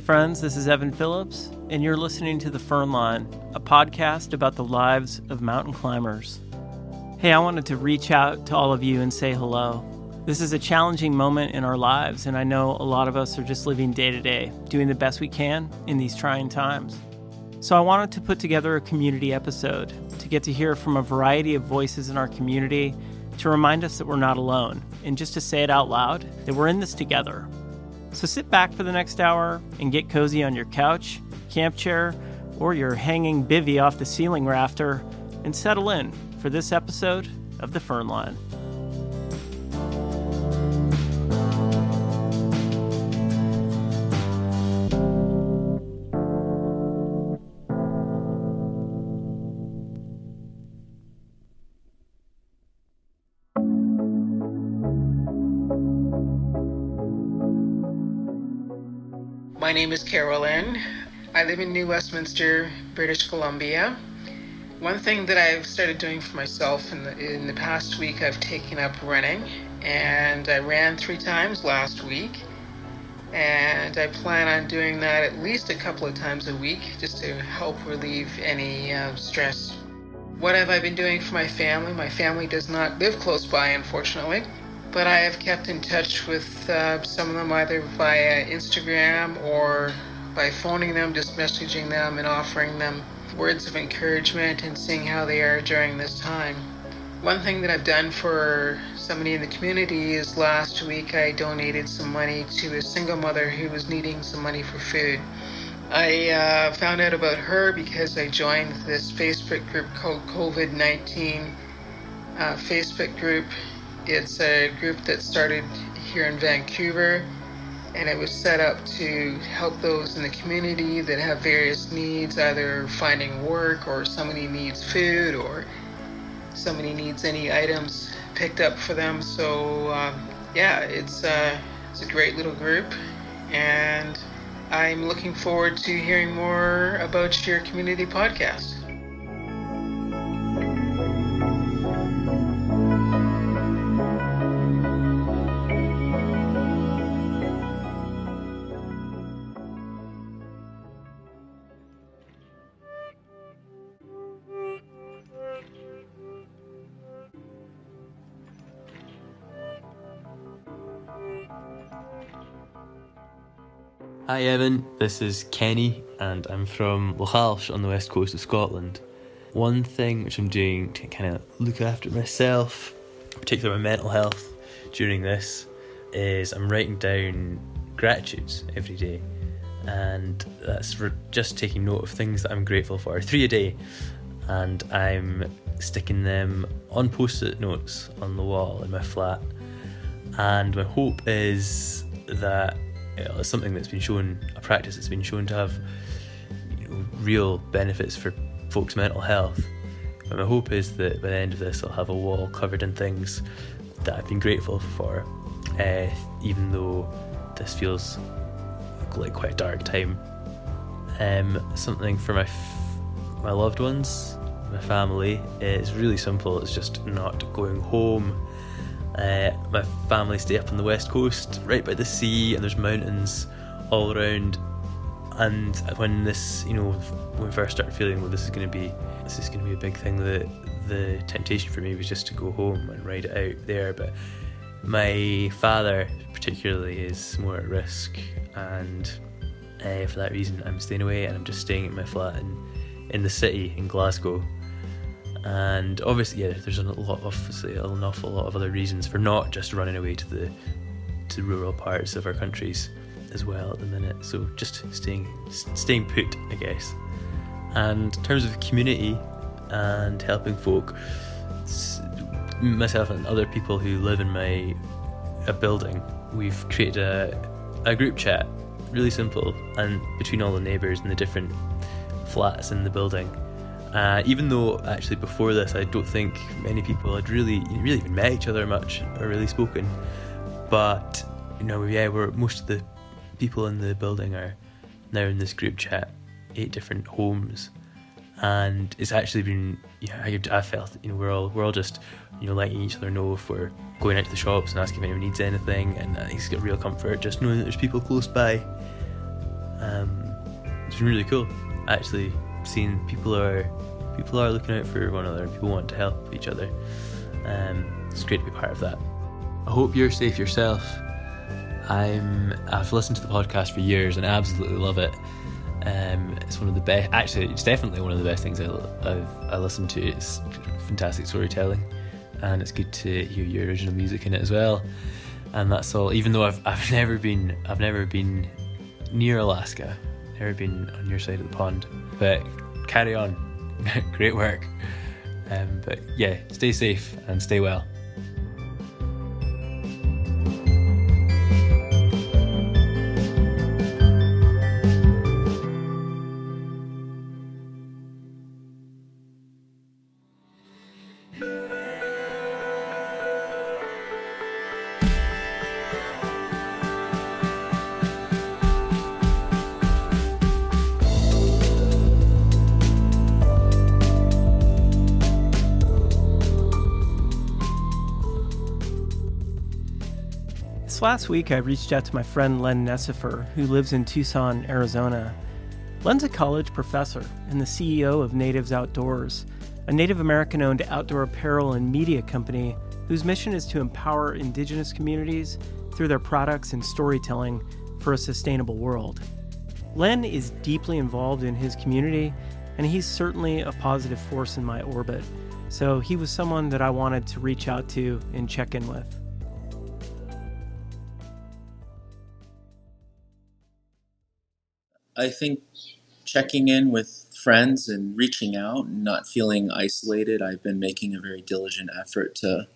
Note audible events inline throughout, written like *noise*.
Friends, this is Evan Phillips, and you're listening to The Firn Line, a podcast about the lives of mountain climbers. Hey, I wanted to reach out to all of you and say hello. This is a challenging moment in our lives, and I know a lot of us are just living day to day, doing the best we can in these trying times. So, I wanted to put together a community episode to get to hear from a variety of voices in our community to remind us that we're not alone, and just to say it out loud that we're in this together. So sit back for the next hour and get cozy on your couch, camp chair, or your hanging bivy off the ceiling rafter and settle in for this episode of The Firn Line. My name is Carolyn. I live in New Westminster, British Columbia. One thing that I've started doing for myself in the, in the past week, I've taken up running, and I ran three times last week. And I plan on doing that at least a couple of times a week just to help relieve any uh, stress. What have I been doing for my family? My family does not live close by, unfortunately but I have kept in touch with uh, some of them either via Instagram or by phoning them, just messaging them and offering them words of encouragement and seeing how they are during this time. One thing that I've done for somebody in the community is last week I donated some money to a single mother who was needing some money for food. I uh, found out about her because I joined this Facebook group called COVID 19 uh, Facebook group it's a group that started here in Vancouver and it was set up to help those in the community that have various needs, either finding work or somebody needs food or somebody needs any items picked up for them. So um, yeah, it's uh, it's a great little group, and I'm looking forward to hearing more about your community podcast. Hi Evan, this is Kenny and I'm from Lochalsh on the west coast of Scotland. One thing which I'm doing to kind of look after myself, particularly my mental health during this, is I'm writing down gratitudes every day. And that's for just taking note of things that I'm grateful for, three a day. And I'm sticking them on post it notes on the wall in my flat. And my hope is that it's something that's been shown, a practice that's been shown to have you know, real benefits for folks' mental health. And my hope is that by the end of this, I'll have a wall covered in things that I've been grateful for, uh, even though this feels like quite a dark time. Um, something for my f- my loved ones, my family. It's really simple. It's just not going home uh, my family stay up on the west coast, right by the sea, and there's mountains all around. And when this, you know, when we first started feeling, well, this is going to be, this is going to be a big thing. The the temptation for me was just to go home and ride it out there. But my father, particularly, is more at risk, and uh, for that reason, I'm staying away, and I'm just staying at my flat in in the city in Glasgow and obviously, yeah, there's a lot, obviously, an awful lot of other reasons for not just running away to the to rural parts of our countries as well at the minute. So just staying staying put, I guess. And in terms of community and helping folk, myself and other people who live in my a building, we've created a a group chat, really simple, and between all the neighbours and the different flats in the building uh, even though actually before this, I don't think many people had really really even met each other much or really spoken. But you know, yeah, we're most of the people in the building are now in this group chat, eight different homes, and it's actually been yeah, I, I felt you know we're all we're all just you know letting each other know if we're going out to the shops and asking if anyone needs anything, and I think it's got real comfort just knowing that there's people close by. Um, it's been really cool. Actually, seeing people are people are looking out for one another. People want to help each other. Um, it's great to be part of that. I hope you're safe yourself. I'm I've listened to the podcast for years and I absolutely love it. Um, it's one of the best. Actually, it's definitely one of the best things I, I've I listen to. It's fantastic storytelling, and it's good to hear your original music in it as well. And that's all. Even though I've I've *laughs* never been I've never been near Alaska, never been on your side of the pond. But carry on, *laughs* great work. Um, but yeah, stay safe and stay well. Last week, I reached out to my friend Len Necefer, who lives in Tucson, Arizona. Len's a college professor and the CEO of Natives Outdoors, a Native American owned outdoor apparel and media company whose mission is to empower indigenous communities through their products and storytelling for a sustainable world. Len is deeply involved in his community, and he's certainly a positive force in my orbit. So he was someone that I wanted to reach out to and check in with. I think checking in with friends and reaching out and not feeling isolated. I've been making a very diligent effort to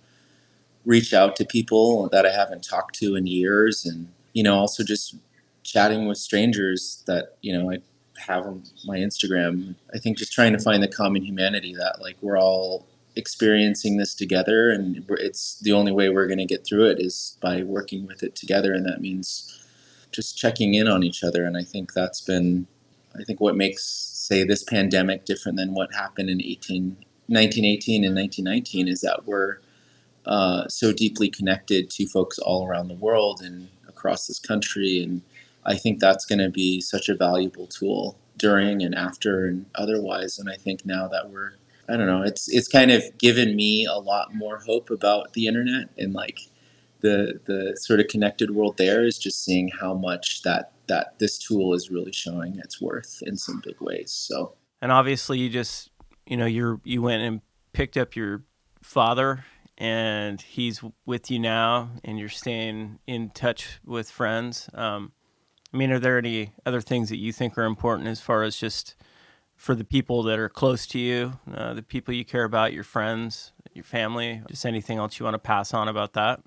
reach out to people that I haven't talked to in years and you know also just chatting with strangers that you know I have on my Instagram. I think just trying to find the common humanity that like we're all experiencing this together and it's the only way we're going to get through it is by working with it together and that means just checking in on each other. And I think that's been, I think, what makes, say, this pandemic different than what happened in 18, 1918 and 1919 is that we're uh, so deeply connected to folks all around the world and across this country. And I think that's going to be such a valuable tool during and after and otherwise. And I think now that we're, I don't know, it's it's kind of given me a lot more hope about the internet and like the the sort of connected world there is just seeing how much that that this tool is really showing its worth in some big ways. So and obviously you just you know you're you went and picked up your father and he's with you now and you're staying in touch with friends. Um, I mean, are there any other things that you think are important as far as just for the people that are close to you, uh, the people you care about, your friends, your family, just anything else you want to pass on about that?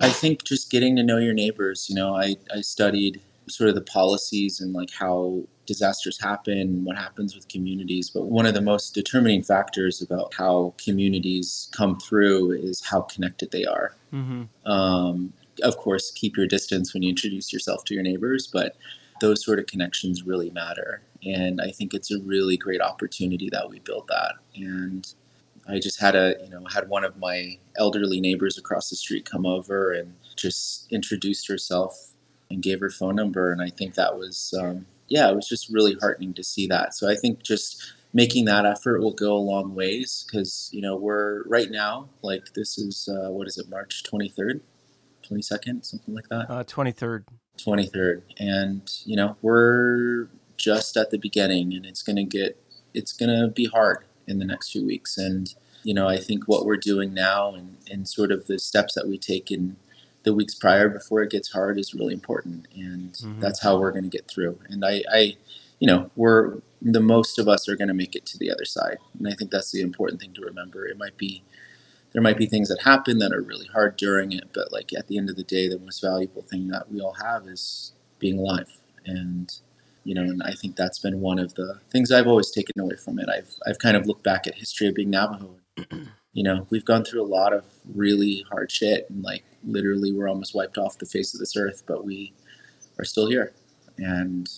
I think just getting to know your neighbors. You know, I, I studied sort of the policies and like how disasters happen, what happens with communities. But one of the most determining factors about how communities come through is how connected they are. Mm-hmm. Um, of course, keep your distance when you introduce yourself to your neighbors, but those sort of connections really matter. And I think it's a really great opportunity that we build that. And I just had a, you know, had one of my elderly neighbors across the street come over and just introduced herself and gave her phone number. And I think that was, um, yeah, it was just really heartening to see that. So I think just making that effort will go a long ways because, you know, we're right now, like this is, uh, what is it, March 23rd, 22nd, something like that? Uh, 23rd. 23rd. And, you know, we're just at the beginning and it's to get, it's going to be hard in the next few weeks. And, you know, I think what we're doing now and, and sort of the steps that we take in the weeks prior before it gets hard is really important. And mm-hmm. that's how we're going to get through. And I, I, you know, we're, the most of us are going to make it to the other side. And I think that's the important thing to remember. It might be, there might be things that happen that are really hard during it, but like at the end of the day, the most valuable thing that we all have is being alive. And, you know, and I think that's been one of the things I've always taken away from it. I've I've kind of looked back at history of being Navajo. *clears throat* you know, we've gone through a lot of really hard shit, and like literally, we're almost wiped off the face of this earth, but we are still here, and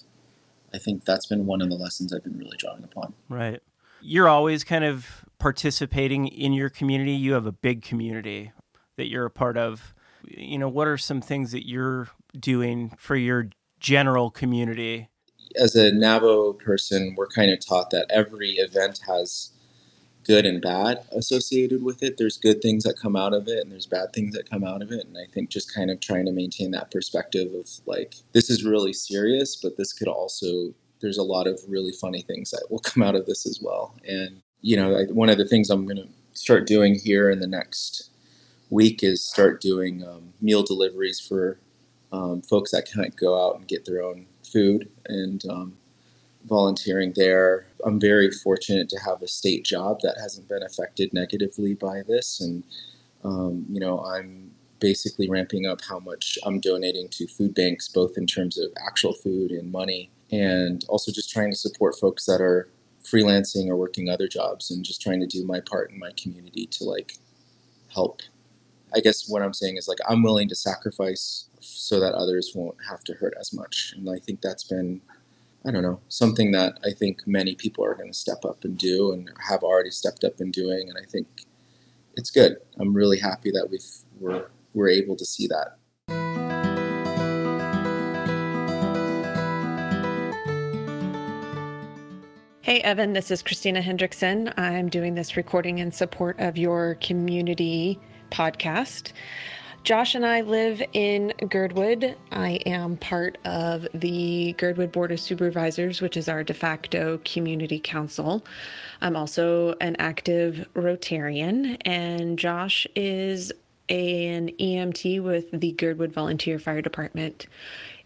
I think that's been one of the lessons I've been really drawing upon. Right. You're always kind of participating in your community. You have a big community that you're a part of. You know, what are some things that you're doing for your general community as a Navajo person, we're kind of taught that every event has good and bad associated with it. There's good things that come out of it and there's bad things that come out of it. And I think just kind of trying to maintain that perspective of like, this is really serious, but this could also, there's a lot of really funny things that will *laughs* come out of this as well. And, you know, I, one of the things I'm going to start doing here in the next week is start doing um, meal deliveries for um, folks that can't go out and get their own food and um, volunteering there. I'm very fortunate to have a state job that hasn't been affected negatively by this. And, um, you know, I'm basically ramping up how much I'm donating to food banks, both in terms of actual food and money, and also just trying to support folks that are freelancing or working other jobs and just trying to do my part in my community to like help. I guess what I'm saying is like I'm willing to sacrifice so that others won't have to hurt as much. And I think that's been I don't know, something that I think many people are going to step up and do and have already stepped up and doing. And I think it's good. I'm really happy that we've, we're, we're able to see that. Hey, Evan, this is Christina Hendrickson. I'm doing this recording in support of your community podcast. Josh and I live in Girdwood. I am part of the Girdwood Board of Supervisors, which is our de facto community council. I'm also an active Rotarian, and Josh is an EMT with the Girdwood Volunteer Fire Department.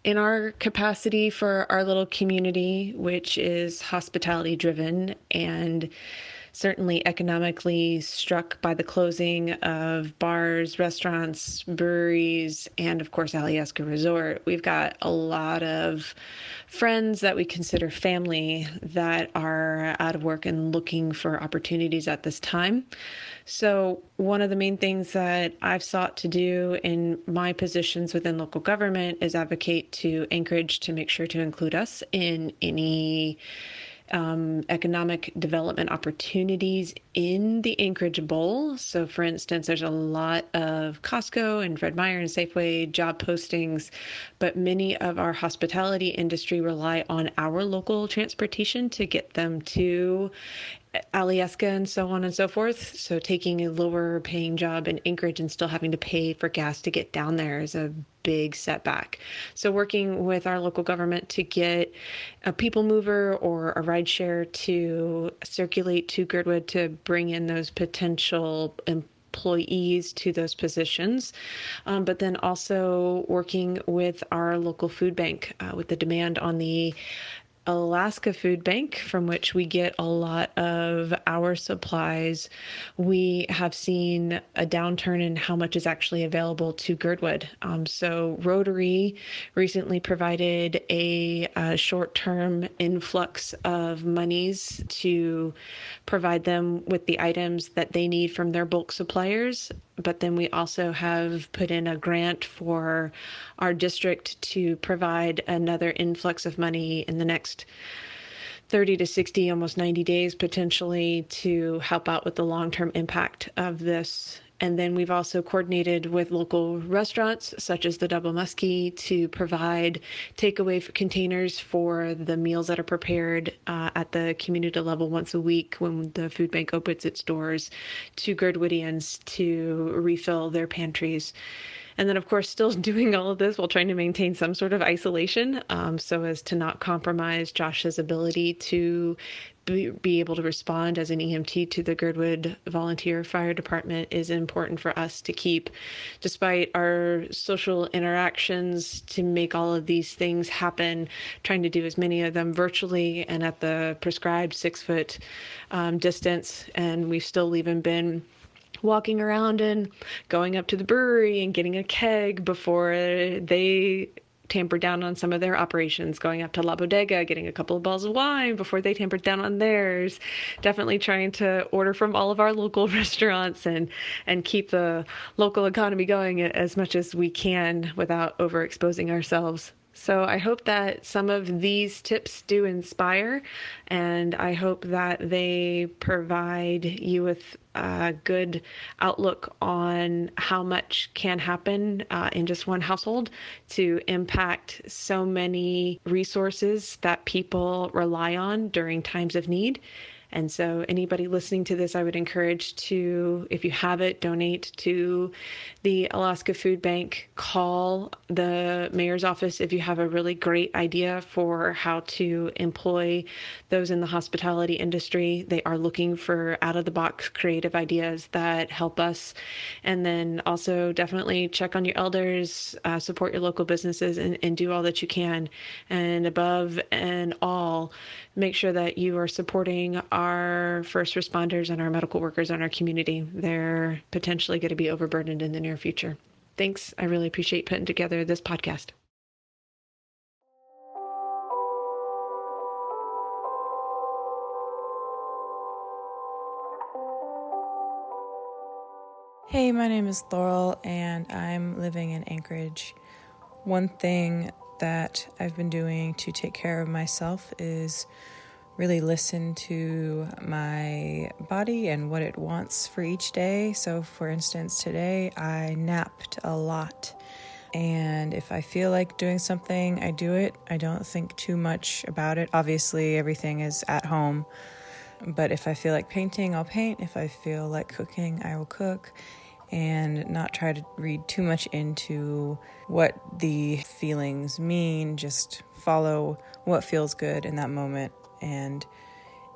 In our capacity for our little community, which is hospitality driven and certainly economically struck by the closing of bars, restaurants, breweries, and of course, Alyeska Resort. We've got a lot of friends that we consider family that are out of work and looking for opportunities at this time. So, one of the main things that I've sought to do in my positions within local government is advocate to Anchorage to make sure to include us in any um, economic development opportunities in the Anchorage Bowl. So, for instance, there's a lot of Costco and Fred Meyer and Safeway job postings, but many of our hospitality industry rely on our local transportation to get them to Alyeska and so on and so forth. So taking a lower paying job in Anchorage and still having to pay for gas to get down there is a big setback. So working with our local government to get a people mover or a ride share to circulate to Girdwood to bring in those potential employees to those positions, um, but then also working with our local food bank uh, with the demand on the Alaska Food Bank, from which we get a lot of our supplies, we have seen a downturn in how much is actually available to Girdwood. Um, so, Rotary recently provided a, a short term influx of monies to provide them with the items that they need from their bulk suppliers but then we also have put in a grant for our district to provide another influx of money in the next 30 to 60, almost 90 days potentially to help out with the long term impact of this and then we've also coordinated with local restaurants, such as the Double Musky, to provide takeaway containers for the meals that are prepared uh, at the community level once a week when the food bank opens its doors to Girdwoodians to refill their pantries. And then, of course, still *laughs* doing all of this while trying to maintain some sort of isolation um, so as to not compromise Josh's ability to be, able to respond as an EMT to the Girdwood Volunteer Fire Department is important for us to keep, despite our social interactions, to make all of these things happen, trying to do as many of them virtually and at the prescribed six foot um, distance. And we've still even been walking around and going up to the brewery and getting a keg before they tampered down on some of their operations, going up to La Bodega, getting a couple of bottles of wine before they tampered down on theirs. Definitely trying to order from all of our local *laughs* restaurants and and keep the local economy going as much as we can without overexposing ourselves. So I hope that some of these tips do inspire, and I hope that they provide you with a good outlook on how much can happen uh, in just one household to impact so many resources that people rely on during times of need. And so, anybody listening to this, I would encourage to, if you have it, donate to the Alaska Food Bank. Call the mayor's office if you have a really great idea for how to employ those in the hospitality industry. They are looking for out of the box creative ideas that help us. And then also, definitely check on your elders, uh, support your local businesses, and, and do all that you can. And above and all, make sure that you are supporting our first responders and our medical workers in our community. They're potentially going to be overburdened in the near future. Thanks. I really appreciate putting together this podcast. Hey, my name is Laurel, and I'm living in Anchorage. One thing that I've been doing to take care of myself is really listen to my body and what it wants for each day. So, for instance, today I napped a lot. And if I feel like doing something, I do it. I don't think too much about it. Obviously, everything is at home. But if I feel like painting, I'll paint. If I feel like cooking, I will cook. And not try to read too much into what the feelings mean. Just follow what feels good in that moment and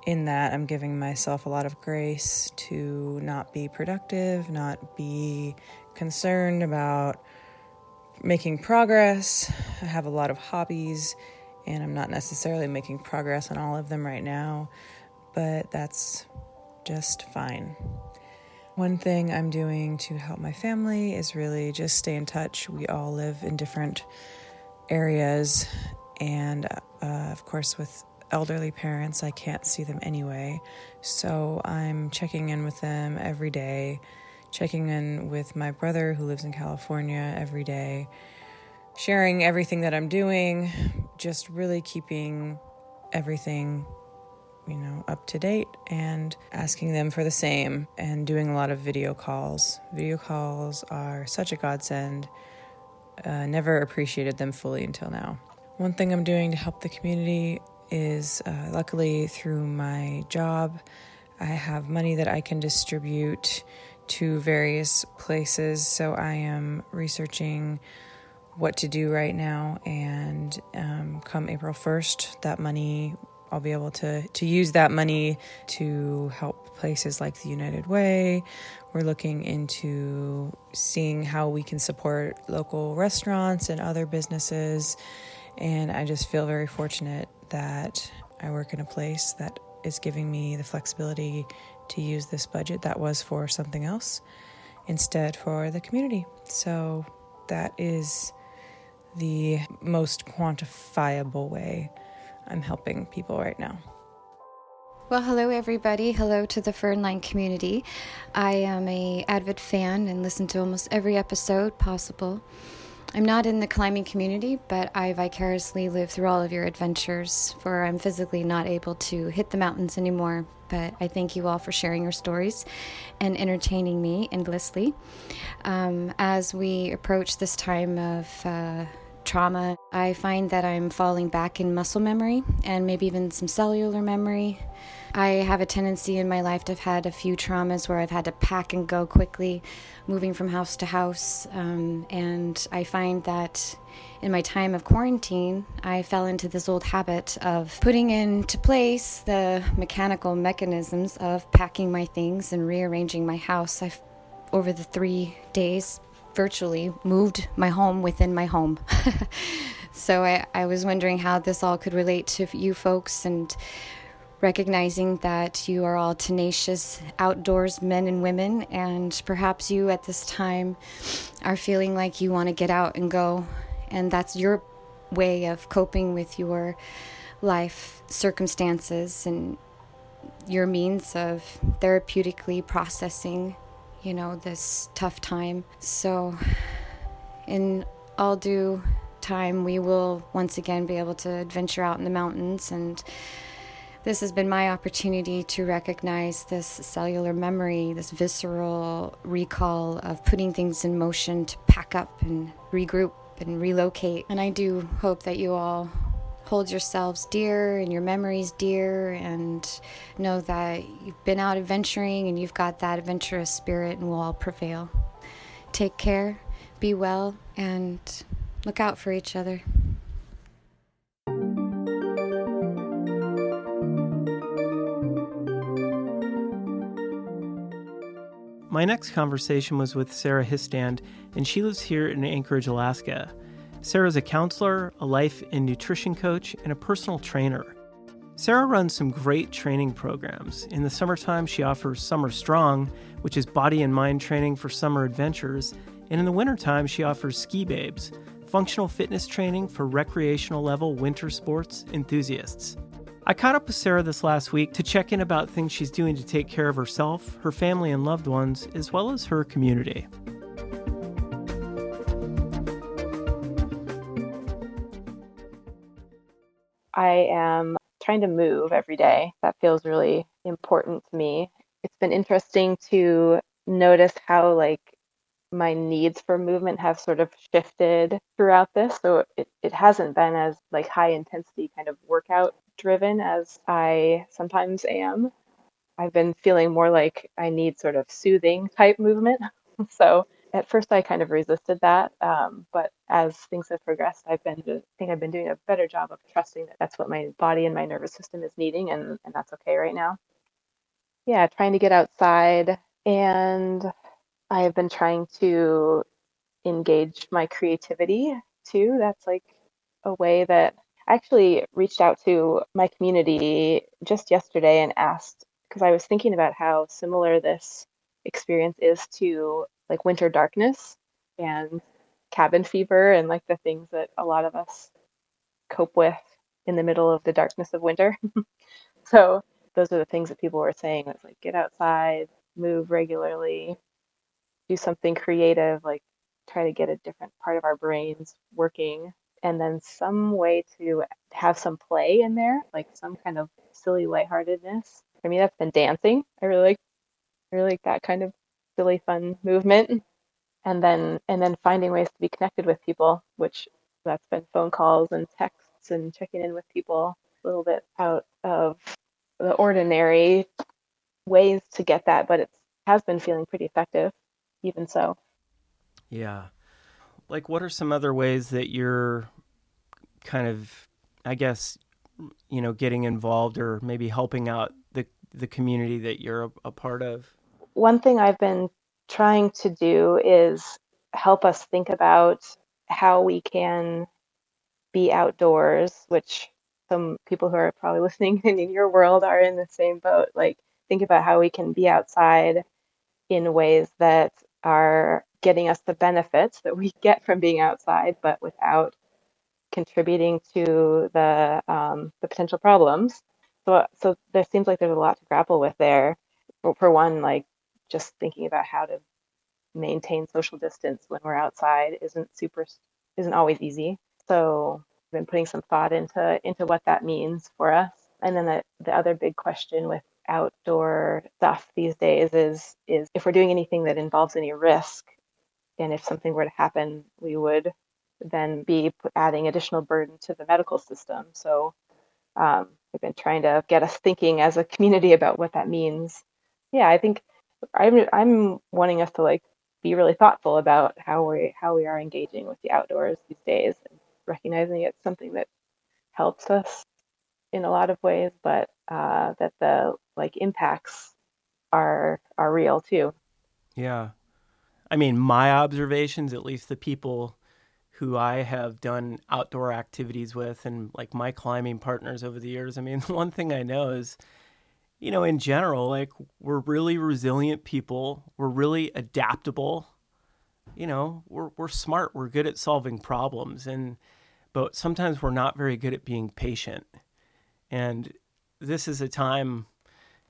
in that, I'm giving myself a lot of grace to not be productive, not be concerned about making progress. I have a lot of hobbies, and I'm not necessarily making progress on all of them right now, but that's just fine. One thing I'm doing to help my family is really just stay in touch. We all live in different areas, and uh, of course, with elderly parents, I can't see them anyway. So I'm checking in with them every day, checking in with my brother who lives in California every day, sharing everything that I'm doing, just really keeping everything you know, up to date and asking them for the same and doing a lot of video calls. Video calls are such a godsend. Uh, never appreciated them fully until now. One thing I'm doing to help the community is uh, luckily through my job, I have money that I can distribute to various places. So I am researching what to do right now, and um, come April 1st, that money I'll be able to to use that money to help places like the United Way. We're looking into seeing how we can support local restaurants and other businesses. And I just feel very fortunate that I work in a place that is giving me the flexibility to use this budget that was for something else instead for the community. So that is the most quantifiable way I'm helping people right now. Well, hello everybody. Hello to the Firn Line community. I am a avid fan and listen to almost every episode possible. I'm not in the climbing community, but I vicariously live through all of your adventures, for I'm physically not able to hit the mountains anymore. But I thank you all for sharing your stories and entertaining me endlessly. Um, as we approach this time of uh, trauma, I find that I'm falling back in muscle memory and maybe even some cellular memory. I have a tendency in my life to have had a few traumas where I've had to pack and go quickly, moving from house to house. Um, and I find that in my time of quarantine, I fell into this old habit of putting into place the mechanical mechanisms of packing my things and rearranging my house. I've, over the three days, virtually moved my home within my home. *laughs* so I, I was wondering how this all could relate to you folks and recognizing that you are all tenacious outdoors men and women, and perhaps you at this time are feeling like you want to get out and go, and that's your way of coping with your life circumstances and your means of therapeutically processing, you know, this tough time. So, in all due time we will once again be able to adventure out in the mountains and this has been my opportunity to recognize this cellular memory, this visceral recall of putting things in motion to pack up and regroup and relocate. And I do hope that you all hold yourselves dear and your memories dear and know that you've been out adventuring and you've got that adventurous spirit and we'll all prevail. Take care, be well, and look out for each other. My next conversation was with Sarah Histand, and she lives here in Anchorage, Alaska. Sarah's a counselor, a life and nutrition coach, and a personal trainer. Sarah runs some great training programs. In the summertime, she offers Summer Strong, which is body and mind training for summer adventures, and in the wintertime, she offers Ski Babes, functional fitness training for recreational level winter sports enthusiasts. I caught up with Sarah this last week to check in about things she's doing to take care of herself, her family, and loved ones, as well as her community. I am trying to move every day. That feels really important to me. It's been interesting to notice how, like, my needs for movement have sort of shifted throughout this. So it, it hasn't been as like high intensity kind of workout driven as I sometimes am. I've been feeling more like I need sort of soothing type movement. *laughs* so at first I kind of resisted that, um, but as things have progressed, I've been I think I've been doing a better job of trusting that that's what my body and my nervous system is needing, and and that's okay right now. Yeah, trying to get outside, and I have been trying to engage my creativity too. That's like a way that I actually reached out to my community just yesterday and asked because I was thinking about how similar this experience is to like winter darkness and cabin fever and like the things that a lot of us cope with in the middle of the darkness of winter. *laughs* so those are the things that people were saying. It's like get outside, move regularly, do something creative, like try to get a different part of our brains working and then some way to have some play in there, like some kind of silly lightheartedness. For me, that's been dancing. I really like, I really like that kind of silly, fun movement. And then, and then finding ways to be connected with people, which that's been phone calls and texts and checking in with people a little bit out of the ordinary ways to get that, but it has been feeling pretty effective, even so. Yeah. Like, what are some other ways that you're kind of, I guess, you know, getting involved or maybe helping out the the community that you're a, a part of? One thing I've been trying to do is help us think about how we can be outdoors, which some people who are probably *laughs* listening in your world are in the same boat. Like, think about how we can be outside in ways that are getting us the benefits that we get from being outside, but without contributing to the um, the potential problems. So so there seems like there's a lot to grapple with there. For, for one, like just thinking about how to maintain social distance when we're outside isn't super isn't always easy. So I've been putting some thought into into what that means for us. And then the, the other big question with outdoor stuff these days is is if we're doing anything that involves any risk and if something were to happen we would then be adding additional burden to the medical system. So um, I've been trying to get us thinking as a community about what that means. Yeah, I think I'm I'm wanting us to like be really thoughtful about how we how we are engaging with the outdoors these days, and recognizing it's something that helps us in a lot of ways, but uh, that the like impacts are are real too. Yeah, I mean, my observations, at least the people who I have done outdoor activities with and like my climbing partners over the years. I mean, *laughs* one thing I know is, you know, in general, like we're really resilient people. We're really adaptable. You know, we're we're smart. We're good at solving problems and but sometimes we're not very good at being patient. And this is a time,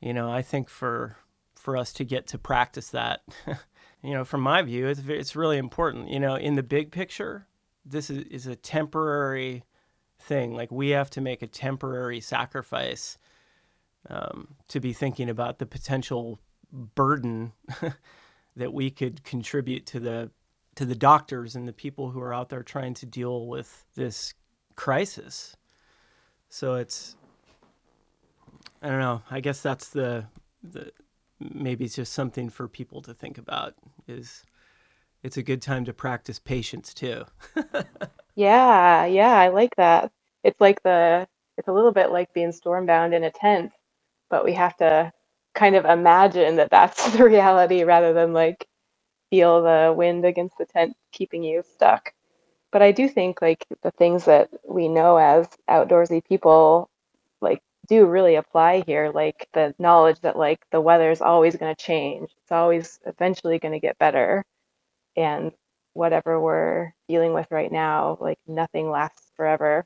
you know, I think for for us to get to practice that. *laughs* you know, from my view, it's it's really important. You know, in the big picture, this is, is a temporary thing. Like we have to make a temporary sacrifice um, to be thinking about the potential burden *laughs* that we could contribute to the to the doctors and the people who are out there trying to deal with this crisis. So it's I don't know. I guess that's the the maybe it's just something for people to think about is it's a good time to practice patience too. *laughs* yeah, yeah, I like that. It's like the it's a little bit like being stormbound in a tent, but we have to kind of imagine that that's *laughs* the reality rather than like feel the wind against the tent keeping you stuck. But I do think like the things that we know as outdoorsy people do really apply here like the knowledge that like the weather is always going to change. It's always eventually going to get better and whatever we're dealing with right now like nothing lasts forever.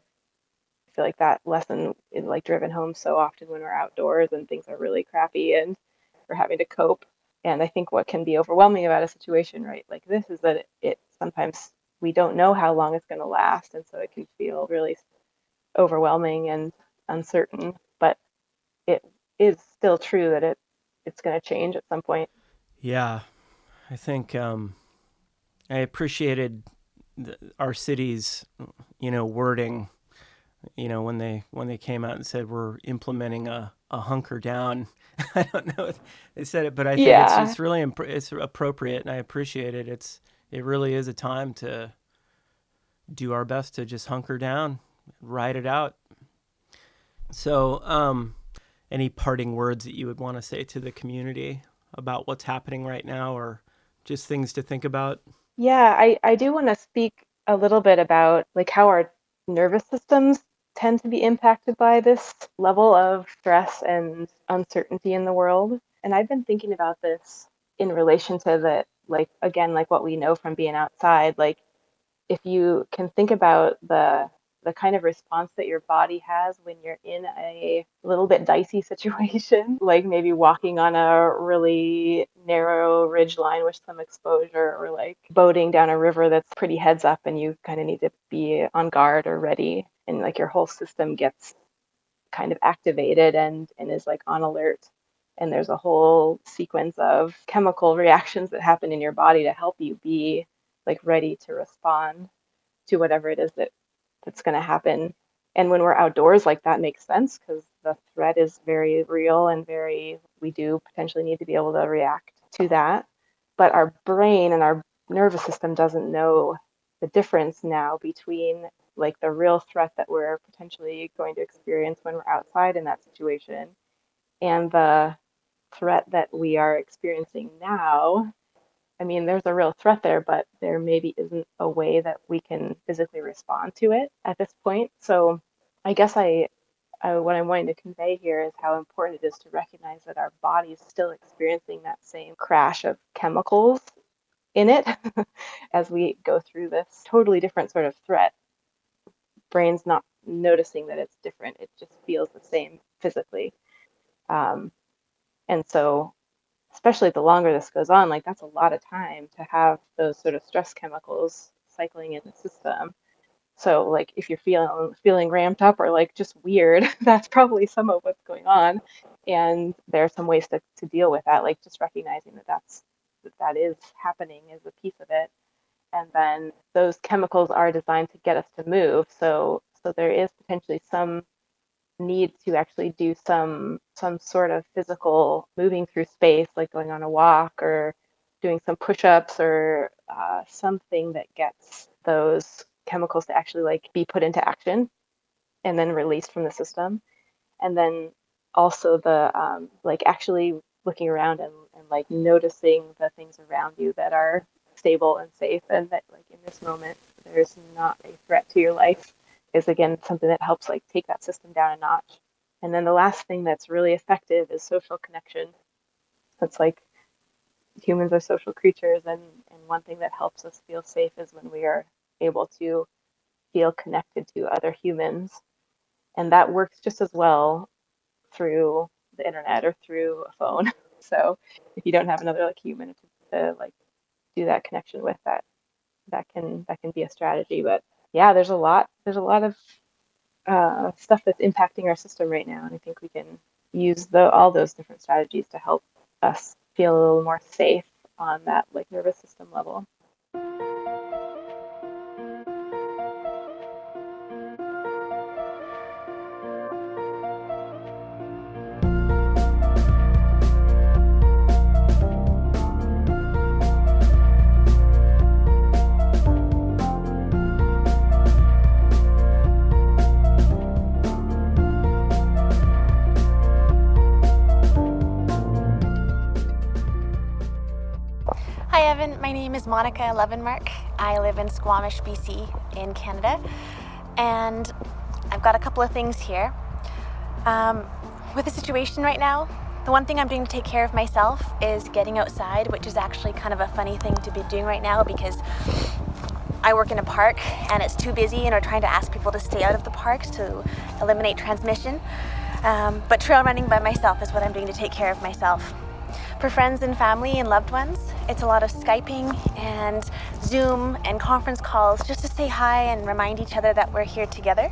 I feel like that lesson is like driven home so often when we're outdoors and things are really crappy and we're having to cope and I think what can be overwhelming about a situation, right, like this is that it, it sometimes we don't know how long it's going to last. And so it can feel really overwhelming and uncertain. It is still true that it it's going to change at some point. Yeah. I think um, I appreciated the, our city's, you know, wording you know when they when they came out and said we're implementing a, a hunker down *laughs* i don't know if they said it but i think yeah. it's, it's really imp- it's appropriate and i appreciate it it's it really is a time to do our best to just hunker down ride it out so um any parting words that you would want to say to the community about what's happening right now or just things to think about yeah i i do want to speak a little bit about like how our nervous systems tend to be impacted by this level of stress and uncertainty in the world. And I've been thinking about this in relation to the, like, again, like what we know from being outside. Like, if you can think about the the kind of response that your body has when you're in a little bit dicey *laughs* situation, like maybe walking on a really narrow ridge line with some exposure, or like boating down a river that's pretty heads up and you kind of need to be on guard or ready. And like your whole system gets kind of activated and, and is like on alert. And there's a whole sequence of chemical reactions that happen in your body to help you be like ready to respond to whatever it is that that's going to happen. And when we're outdoors, like that makes sense because the threat is very real and very, we do potentially need to be able to react to that. But our brain and our nervous system doesn't know the difference now between like the real threat that we're potentially going to experience when we're outside in that situation and the threat that we are experiencing now I mean, there's a real threat there, but there maybe isn't a way that we can physically respond to it at this point. So I guess I, I what I'm wanting to convey here is how important it is to recognize that our body is still experiencing that same crash of chemicals in it *laughs* as we go through this totally different sort of threat. Brain's not noticing that it's different; it just feels the same physically. Um, and so especially the longer this goes on, like that's a lot of time to have those sort of stress chemicals cycling in the system. So like if you're feeling feeling ramped up or like just weird, *laughs* that's probably some of what's going on. And there are some ways to, to deal with that, like just recognizing that that's that, that is happening is a piece of it. And then those chemicals are designed to get us to move. So so there is potentially some need to actually do some some sort of physical moving through space, like going on a walk or doing some push-ups or uh, something that gets those chemicals to actually like be put into action and then released from the system. And then also the um, like actually looking around and, and like noticing the things around you that are stable and safe and that like in this moment there's not a threat to your life is again something that helps like take that system down a notch. And then the last thing that's really effective is social connection. It's like humans are social creatures and, and one thing that helps us feel safe is when we are able to feel connected to other humans. And that works just as well through the internet or through a phone. *laughs* So if you don't have another like human to, to like do that connection with that that can that can be a strategy. But yeah, there's a lot there's a lot of uh, stuff that's impacting our system right now, and I think we can use the all those different strategies to help us feel a little more safe on that like nervous system level. Monica Levenmark. I live in Squamish, BC, in Canada, and I've got a couple of things here. Um, with the situation right now, the one thing I'm doing to take care of myself is getting outside, which is actually kind of a funny thing to be doing right now because I work in a park and it's too busy, and we're trying to ask people to stay out of the park to eliminate transmission. Um, but trail running by myself is what I'm doing to take care of myself. For friends and family and loved ones, it's a lot of Skyping and Zoom and conference calls just to say hi and remind each other that we're here together.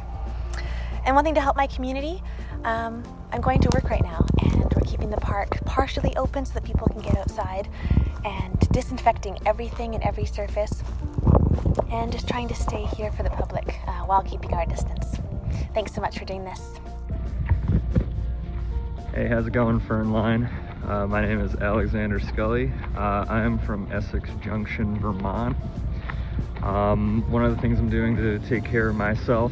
And one thing to help my community, um, I'm going to work right now and we're keeping the park partially open so that people can get outside and disinfecting everything and every surface and just trying to stay here for the public uh, while keeping our distance. Thanks so much for doing this. Hey, how's it going, Firn Line? Uh, my name is Alexander Scully. Uh, I am from Essex Junction, Vermont. Um, one of the things I'm doing to take care of myself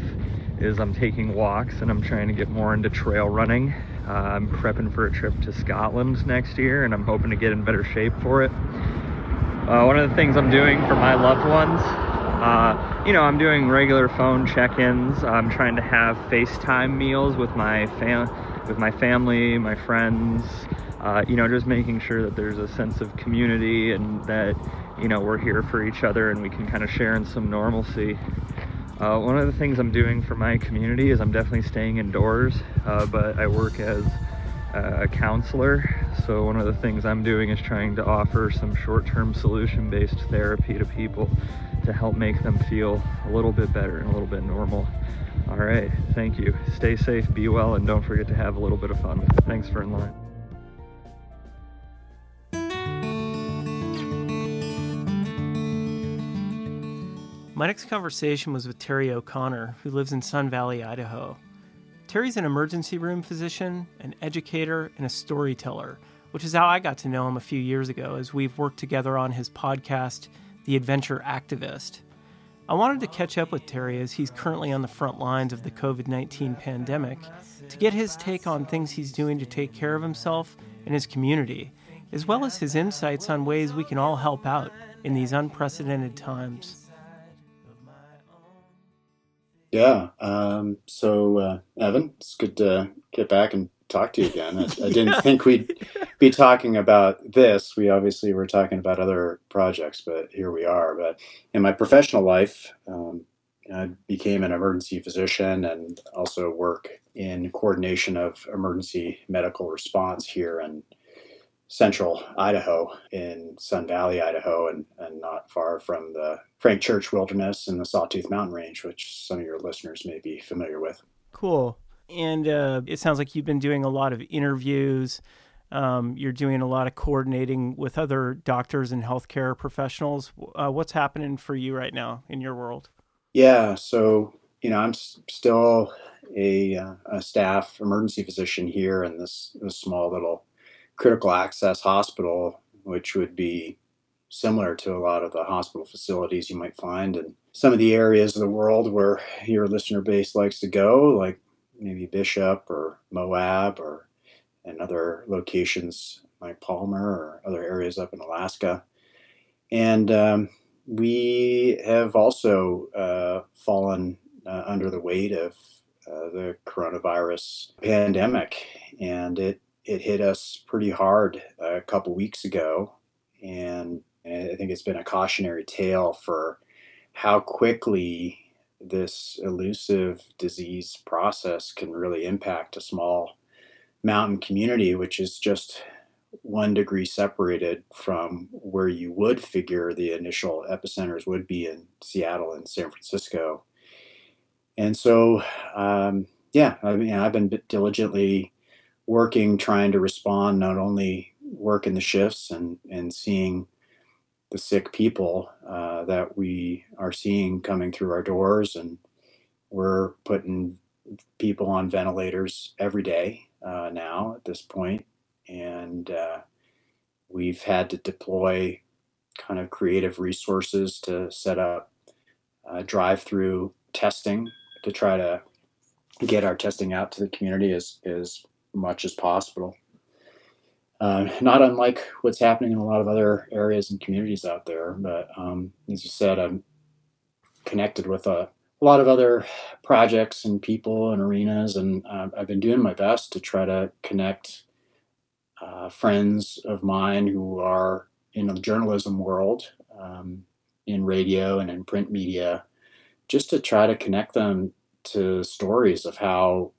is I'm taking walks and I'm trying to get more into trail running. Uh, I'm prepping for a trip to Scotland next year and I'm hoping to get in better shape for it. Uh, one of the things I'm doing for my loved ones, uh, you know, I'm doing regular phone check-ins. I'm trying to have FaceTime meals with my fam- with my family, my friends, uh, you know, just making sure that there's a sense of community and that, you know, we're here for each other and we can kind of share in some normalcy. Uh, one of the things I'm doing for my community is I'm definitely staying indoors, uh, but I work as a counselor. So one of the things I'm doing is trying to offer some short-term solution-based therapy to people to help make them feel a little bit better and a little bit normal. All right, thank you. Stay safe, be well, and don't forget to have a little bit of fun. Thanks Firn Line. My next conversation was with Terry O'Connor, who lives in Sun Valley, Idaho. Terry's an emergency room physician, an educator, and a storyteller, which is how I got to know him a few years ago as we've worked together on his podcast, The Adventure Activist. I wanted to catch up with Terry as he's currently on the front lines of the COVID 19 pandemic to get his take on things he's doing to take care of himself and his community, as well as his insights on ways we can all help out in these unprecedented times. Yeah. Um, so, uh, Evan, it's good to get back and talk to you again. I, I didn't *laughs* think we'd be talking about this. We obviously were talking about other projects, but here we are. But in my professional life, um, I became an emergency physician and also work in coordination of emergency medical response here in central Idaho in Sun Valley, Idaho, and, and not far from the Frank Church Wilderness and the Sawtooth Mountain Range, which some of your listeners may be familiar with. Cool. And uh, it sounds like you've been doing a lot of interviews. Um, you're doing a lot of coordinating with other doctors and healthcare professionals. Uh, what's happening for you right now in your world? Yeah, so you know, I'm s- still a, uh, a staff emergency physician here in this, this small little critical access hospital, which would be similar to a lot of the hospital facilities you might find in some of the areas of the world where your listener base likes to go, like maybe Bishop or Moab or and other locations like Palmer or other areas up in Alaska. And um, we have also uh, fallen uh, under the weight of uh, the coronavirus pandemic, and it it hit us pretty hard a couple weeks ago, and I think it's been a cautionary tale for how quickly this elusive disease process can really impact a small mountain community, which is just one degree separated from where you would figure the initial epicenters would be in Seattle and San Francisco. And so, um, yeah, I mean, I've been diligently working, trying to respond, not only working the shifts and, and seeing the sick people uh, that we are seeing coming through our doors. And we're putting people on ventilators every day uh, now at this. And uh, we've had to deploy kind of creative resources to set up uh, drive through testing to try to get our testing out to the community as, as much as possible. Uh, not unlike what's happening in a lot of other areas and communities out there. But um, as you said, I'm connected with a, a, lot of other projects and people and arenas, and uh, I've been doing my best to try to connect uh, friends of mine who are in the journalism world, um, in radio and in print media, just to try to connect them to stories of how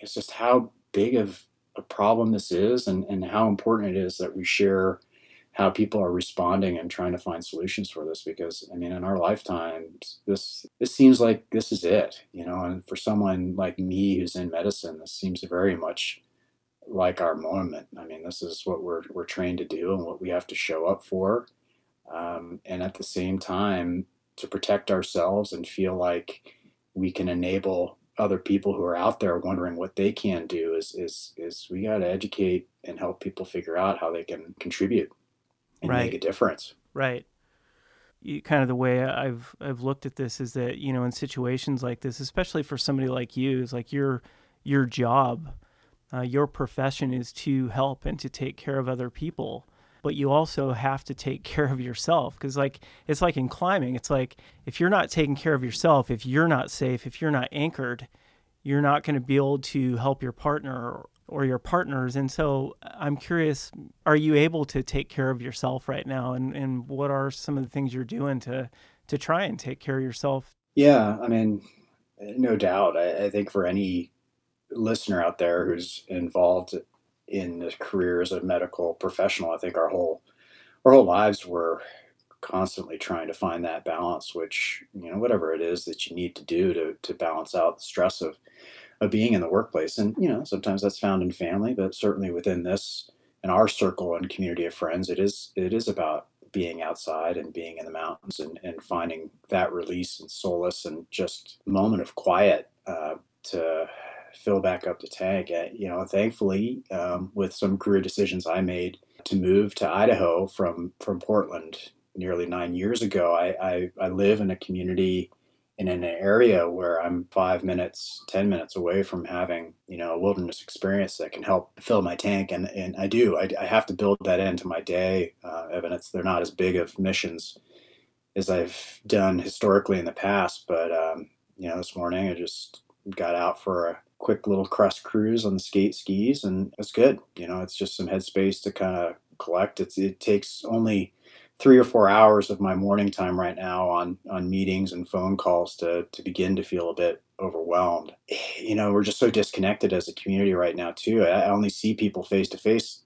it's just how big of a problem this is and, and how important it is that we share how people are responding and trying to find solutions for this because i mean in our lifetimes this this seems like this is it you know and for someone like me who's in medicine this seems very much like our moment. I mean this is what we're, we're trained to do and what we have to show up for. Um, and at the same time to protect ourselves and feel like we can enable other people who are out there wondering what they can do is is is we got to educate and help people figure out how they can contribute and right. make a difference. Right. You, kind of the way I've I've looked at this is that you know in situations like this, especially for somebody like you, is like your your job, uh, your profession is to help and to take care of other people but you also have to take *laughs* care of yourself because like it's like in climbing it's like if you're not taking care of yourself if you're not safe if you're not anchored you're not going to be able to help your partner or your partners and so uh, i'm curious are you able to take care of yourself right now? And, and what are some of the things you're doing to to try and take care of yourself? Yeah i mean no doubt. I, I think for any listener out there who's involved in the career as a medical professional. I think our whole our whole lives were constantly trying to find that balance, which you know whatever it is that you need to do to to balance out the stress of of being in the workplace. And you know sometimes that's found in family, but certainly within this in our circle and community of friends, it is it is about being outside and being in the mountains and, and finding that release and solace and just moment of quiet uh, to fill back up the tank. Uh, you know, thankfully, um, with some career decisions I made to move to Idaho from from Portland nearly nine years ago, I, I, I live in a community in an area where I'm five minutes, 10 minutes away from having, you know, a wilderness experience that can help fill my tank. And, and I do, I, I have to build that into my day. Uh, Evan, it's, they're not as big of missions as I've done historically in the past. But, um, you know, this morning I just got out for a quick little crust cruise on the skate skis, and it's good. You know, it's just some headspace to kind of collect. It's it takes only three or four hours of my morning time right now on on meetings and phone calls to to begin to feel a bit overwhelmed. *sighs* You know, we're just so disconnected as a community right now too. I only see people face to face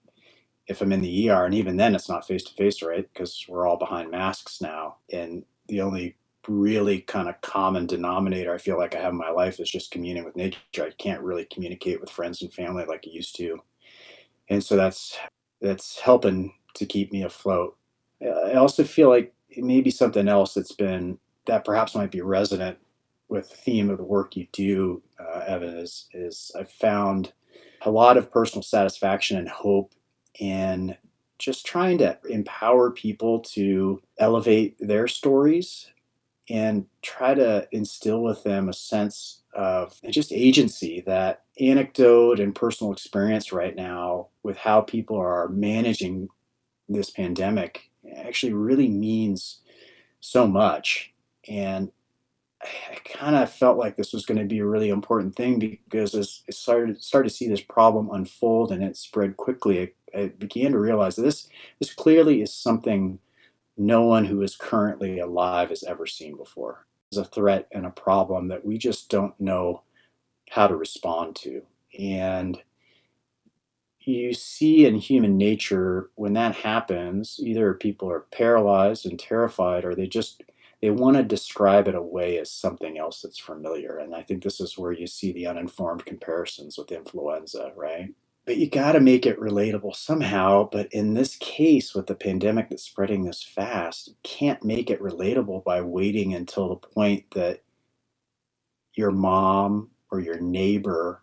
if I'm in the ER, and even then, it's not face to face, right? Because we're all behind masks now, and the only really kind of common denominator I feel like I have in my life is just communing with nature. I can't really communicate with friends and family like I used to. And so that's that's helping to keep me afloat. I also feel like maybe something else that's been that perhaps might be resonant with the theme of the work you do, uh, Evan, is, is I've found a lot of personal satisfaction and hope in just trying to empower people to elevate their stories and try to instill with them a sense of just agency that anecdote and personal experience right now with how people are managing this pandemic actually really means so much. And I kind of felt like this was going to be a really important thing because as I started started to see this problem unfold and it spread quickly, I, I began to realize that this this clearly is something no one who is currently alive has ever seen before. It's a threat and a problem that we just don't know how to respond to. And you see in human nature when that happens, either people are paralyzed and terrified, or they just they want to describe it away as something else that's familiar. And I think this is where you see the uninformed comparisons with influenza, right? But you got to make it relatable somehow. But in this case, with the pandemic that's spreading this fast, you can't make it relatable by waiting until the point that your mom or your neighbor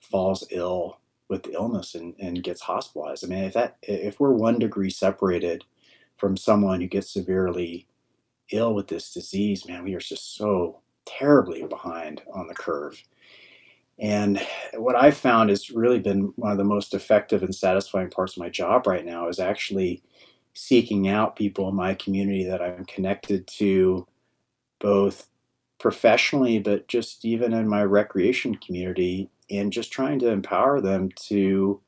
falls ill with the illness and, and gets hospitalized. I mean, if that if we're one degree separated from someone who gets severely ill with this disease, man, we are just so terribly behind on the curve. And what I've found has really been one of the most effective and satisfying parts of my job right now is actually seeking out people in my community that I'm connected to both professionally, but just even in my recreation community, and just trying to empower them to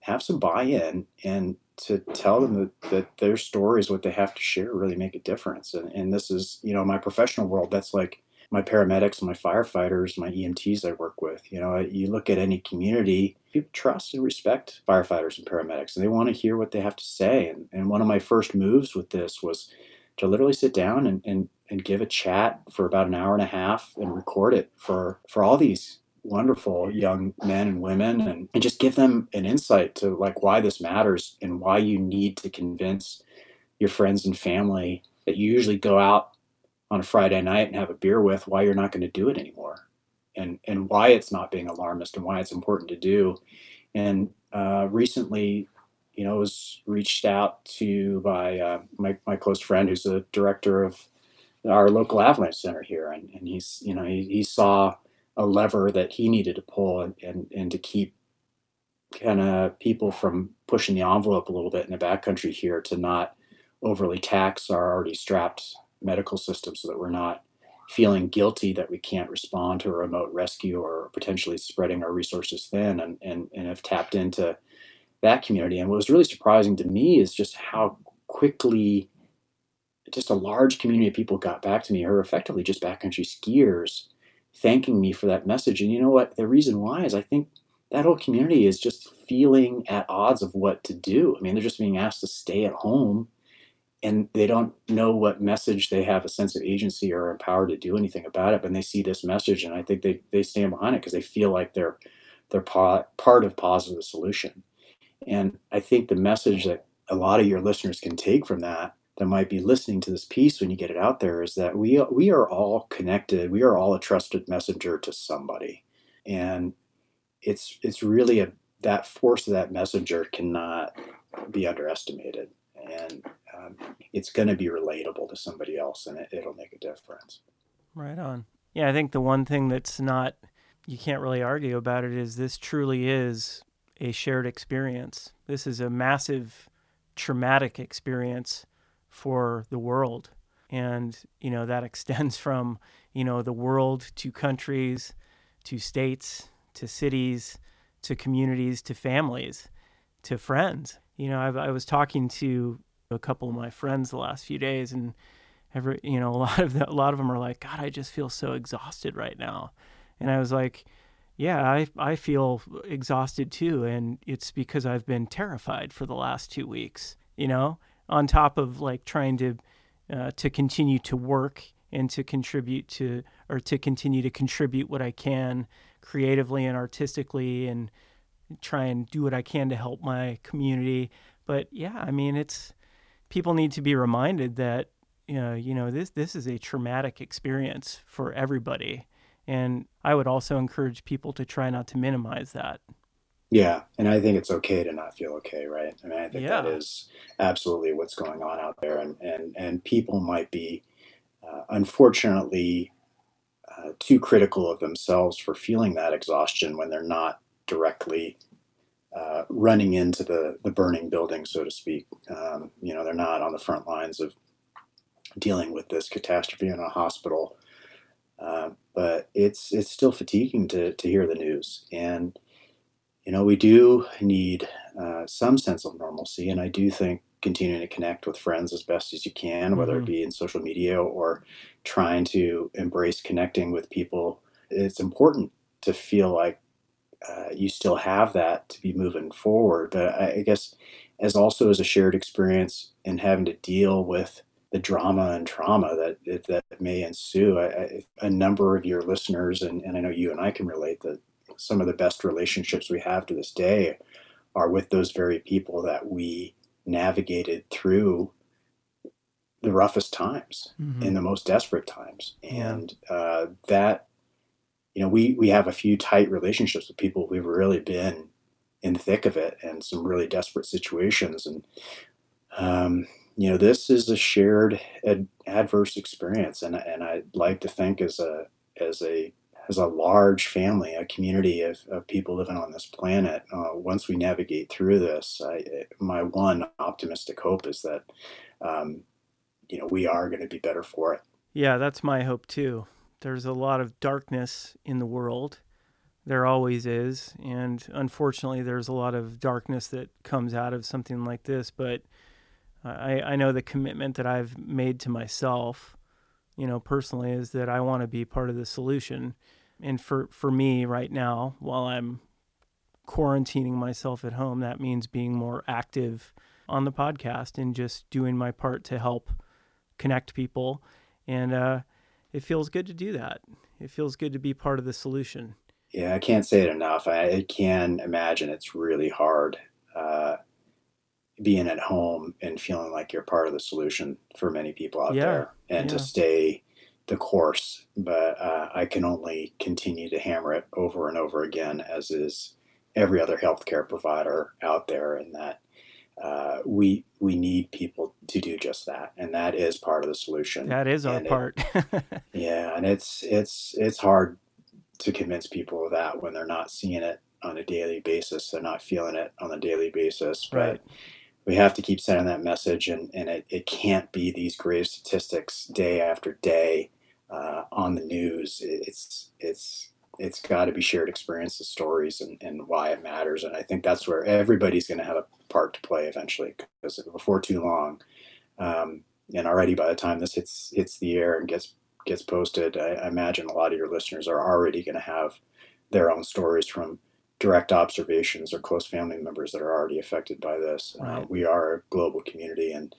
have some buy in and to tell them that, that their stories, what they have to share, really make a difference. And, and this is, you know, my professional world, that's like my paramedics, my firefighters, my EMTs I work with. You know, you look at any community, people trust and respect firefighters and paramedics, and they want to hear what they have to say. And, and one of my first moves with this was to literally sit down and, and, and give a chat for about an hour and a half and record it for, for all these wonderful young men and women and, and just give them an insight to like why this matters and why you need to convince your friends and family that you usually go out on a Friday night and have a beer with why you're not going to do it anymore. And and why it's not being alarmist and why it's important to do. And uh, recently you know was reached out to by uh, my, my close friend who's the director of our local avalanche center here. And, and he's you know he, he saw a lever that he needed to pull and, and, and to keep kind of people from pushing the envelope a little bit in the backcountry here to not overly tax our already strapped medical system so that we're not feeling guilty that we can't respond to a remote rescue or potentially spreading our resources thin and, and, and have tapped into that community. And what was really surprising to me is just how quickly just a large community of people got back to me are effectively just backcountry skiers thanking me for that message. And you know what? The reason why is I think that whole community is just feeling at odds of what to do. I mean, they're just being asked to stay at home and they don't know what message they have a sense of agency or empowered to do anything about it. But they see this message and I think they, they stand behind it because they feel like they're they're part of positive solution. And I think the message that a lot of your listeners can take from that that might be listening to this piece when you get it out there is that we we are all connected. We are all a trusted messenger to somebody, and it's it's really a that force of that messenger cannot be underestimated, and um, it's going to be relatable to somebody else, and it, it'll make a difference. Right on. Yeah, I think the one thing that's not you can't really argue about it is this truly is a shared experience. This is a massive traumatic experience for the world. And, you know, that *laughs* extends from, you know, the world to countries, to states, to cities, to communities, to families, to friends. You know, I've, I was talking to a couple of my friends the last few days, and every, you know, *laughs* a lot of the, a lot of them are like, God, I just feel so exhausted right now. And I was like, yeah, I, I feel exhausted too. And it's because I've been terrified for the last two weeks, you know? on top of like trying to uh, to continue to work and to contribute to or to continue to contribute what I can creatively and artistically and try and do what I can to help my community. But yeah, I mean, it's people need to be reminded that you know, you know this this is a traumatic experience for everybody. And I would also encourage people to try not to minimize that. Yeah, and I think it's okay to not feel okay, right? I mean, I think yeah. that is absolutely what's going on out there, and and and people might be, uh, unfortunately, uh, too critical of themselves for feeling that exhaustion when they're not directly uh, running into the the burning building, so to speak. Um, you know, they're not on the front lines of dealing with this catastrophe in a hospital, uh, but it's it's still fatiguing to to hear the news and you know, we do need uh, some sense of normalcy. And I do think continuing to connect with friends as best as you can, whether mm-hmm. it be in social media or trying to embrace connecting with people, it's important to feel like uh, you still have that to be moving forward. But I, I guess as also as a shared experience in having to deal with the drama and trauma that that may ensue. I, I, a number of your listeners, and, and I know you and I can relate that some of the best relationships we have to this day are with those very people that we navigated through the roughest times mm-hmm. in the most desperate times and uh, that you know we we have a few tight relationships with people we've really been in the thick of it and some really desperate situations and um, you know this is a shared ad- adverse experience and and I'd like to think as a as a as a large family, a community of, of people living on this planet, uh, once we navigate through this, I, my one optimistic hope is that um, you know we are going to be better for it. Yeah, that's my hope too. There's a lot of darkness in the world. There always is, and unfortunately, there's a lot of darkness that comes out of something like this. But I, I know the commitment that I've made to myself, you know, personally, is that I want to be part of the solution. And for for me right now, while I'm quarantining myself at home, that means being more active on the podcast and just doing my part to help connect people. And uh, it feels good to do that. It feels good to be part of the solution. Yeah, I can't say it enough. I, can imagine it's really hard uh, being at home and feeling like you're part of the solution for many people out yeah, there and yeah. to stay the course. But uh, I can only continue to hammer it over and over again, as is every other healthcare provider out there, in that uh, we we need people to do just that, and that is part of the solution. That is our and part. It, *laughs* yeah, and it's it's it's hard to convince people of that when they're not seeing it on a daily basis. They're not feeling it on a daily basis. But right. we have to keep sending that message, and and it, it can't be these grave statistics day after day uh, on the news. It's it's it's got to be shared experiences, stories, and, and why it matters. And I think that's where everybody's going to have a part to play eventually, because before too long, um, and already by the time this hits hits the air and gets gets posted, I, I imagine a lot of your listeners are already going to have their own stories from direct observations or close family members that are already affected by this. Uh, right. Uh, we are a global community, and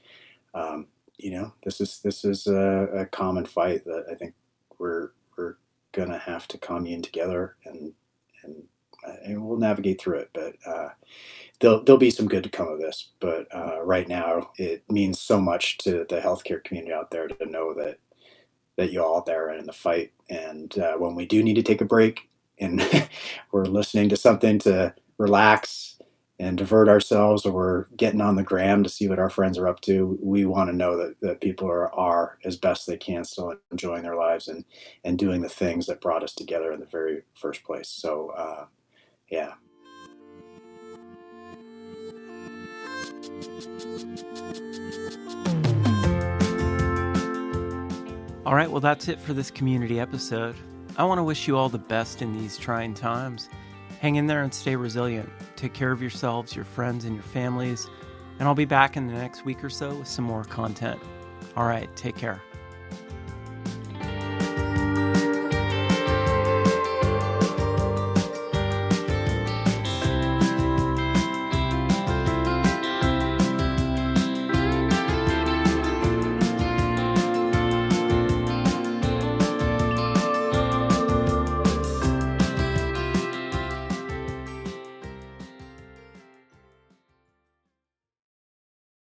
um, you know this is this is a, a common fight that I think we're we're gonna have to commune together and and and we'll navigate through it. But uh, there'll there'll be some good to come of this. But uh, right now, it means so much to the healthcare community out there to know that that you all there in the fight. And uh, when we do need to take a break and *laughs* we're listening to something to relax and divert ourselves or we're getting on the gram to see what our friends are up to. We want to know that, that people are, are as best they can still enjoying their lives and and doing the things that brought us together in the very first place. So uh, yeah. All right well that's it for this community episode. I want to wish you all the best in these trying times Hang in there and stay resilient. Take care of yourselves, your friends, and your families. And I'll be back in the next week or so with some more content. All right, take care.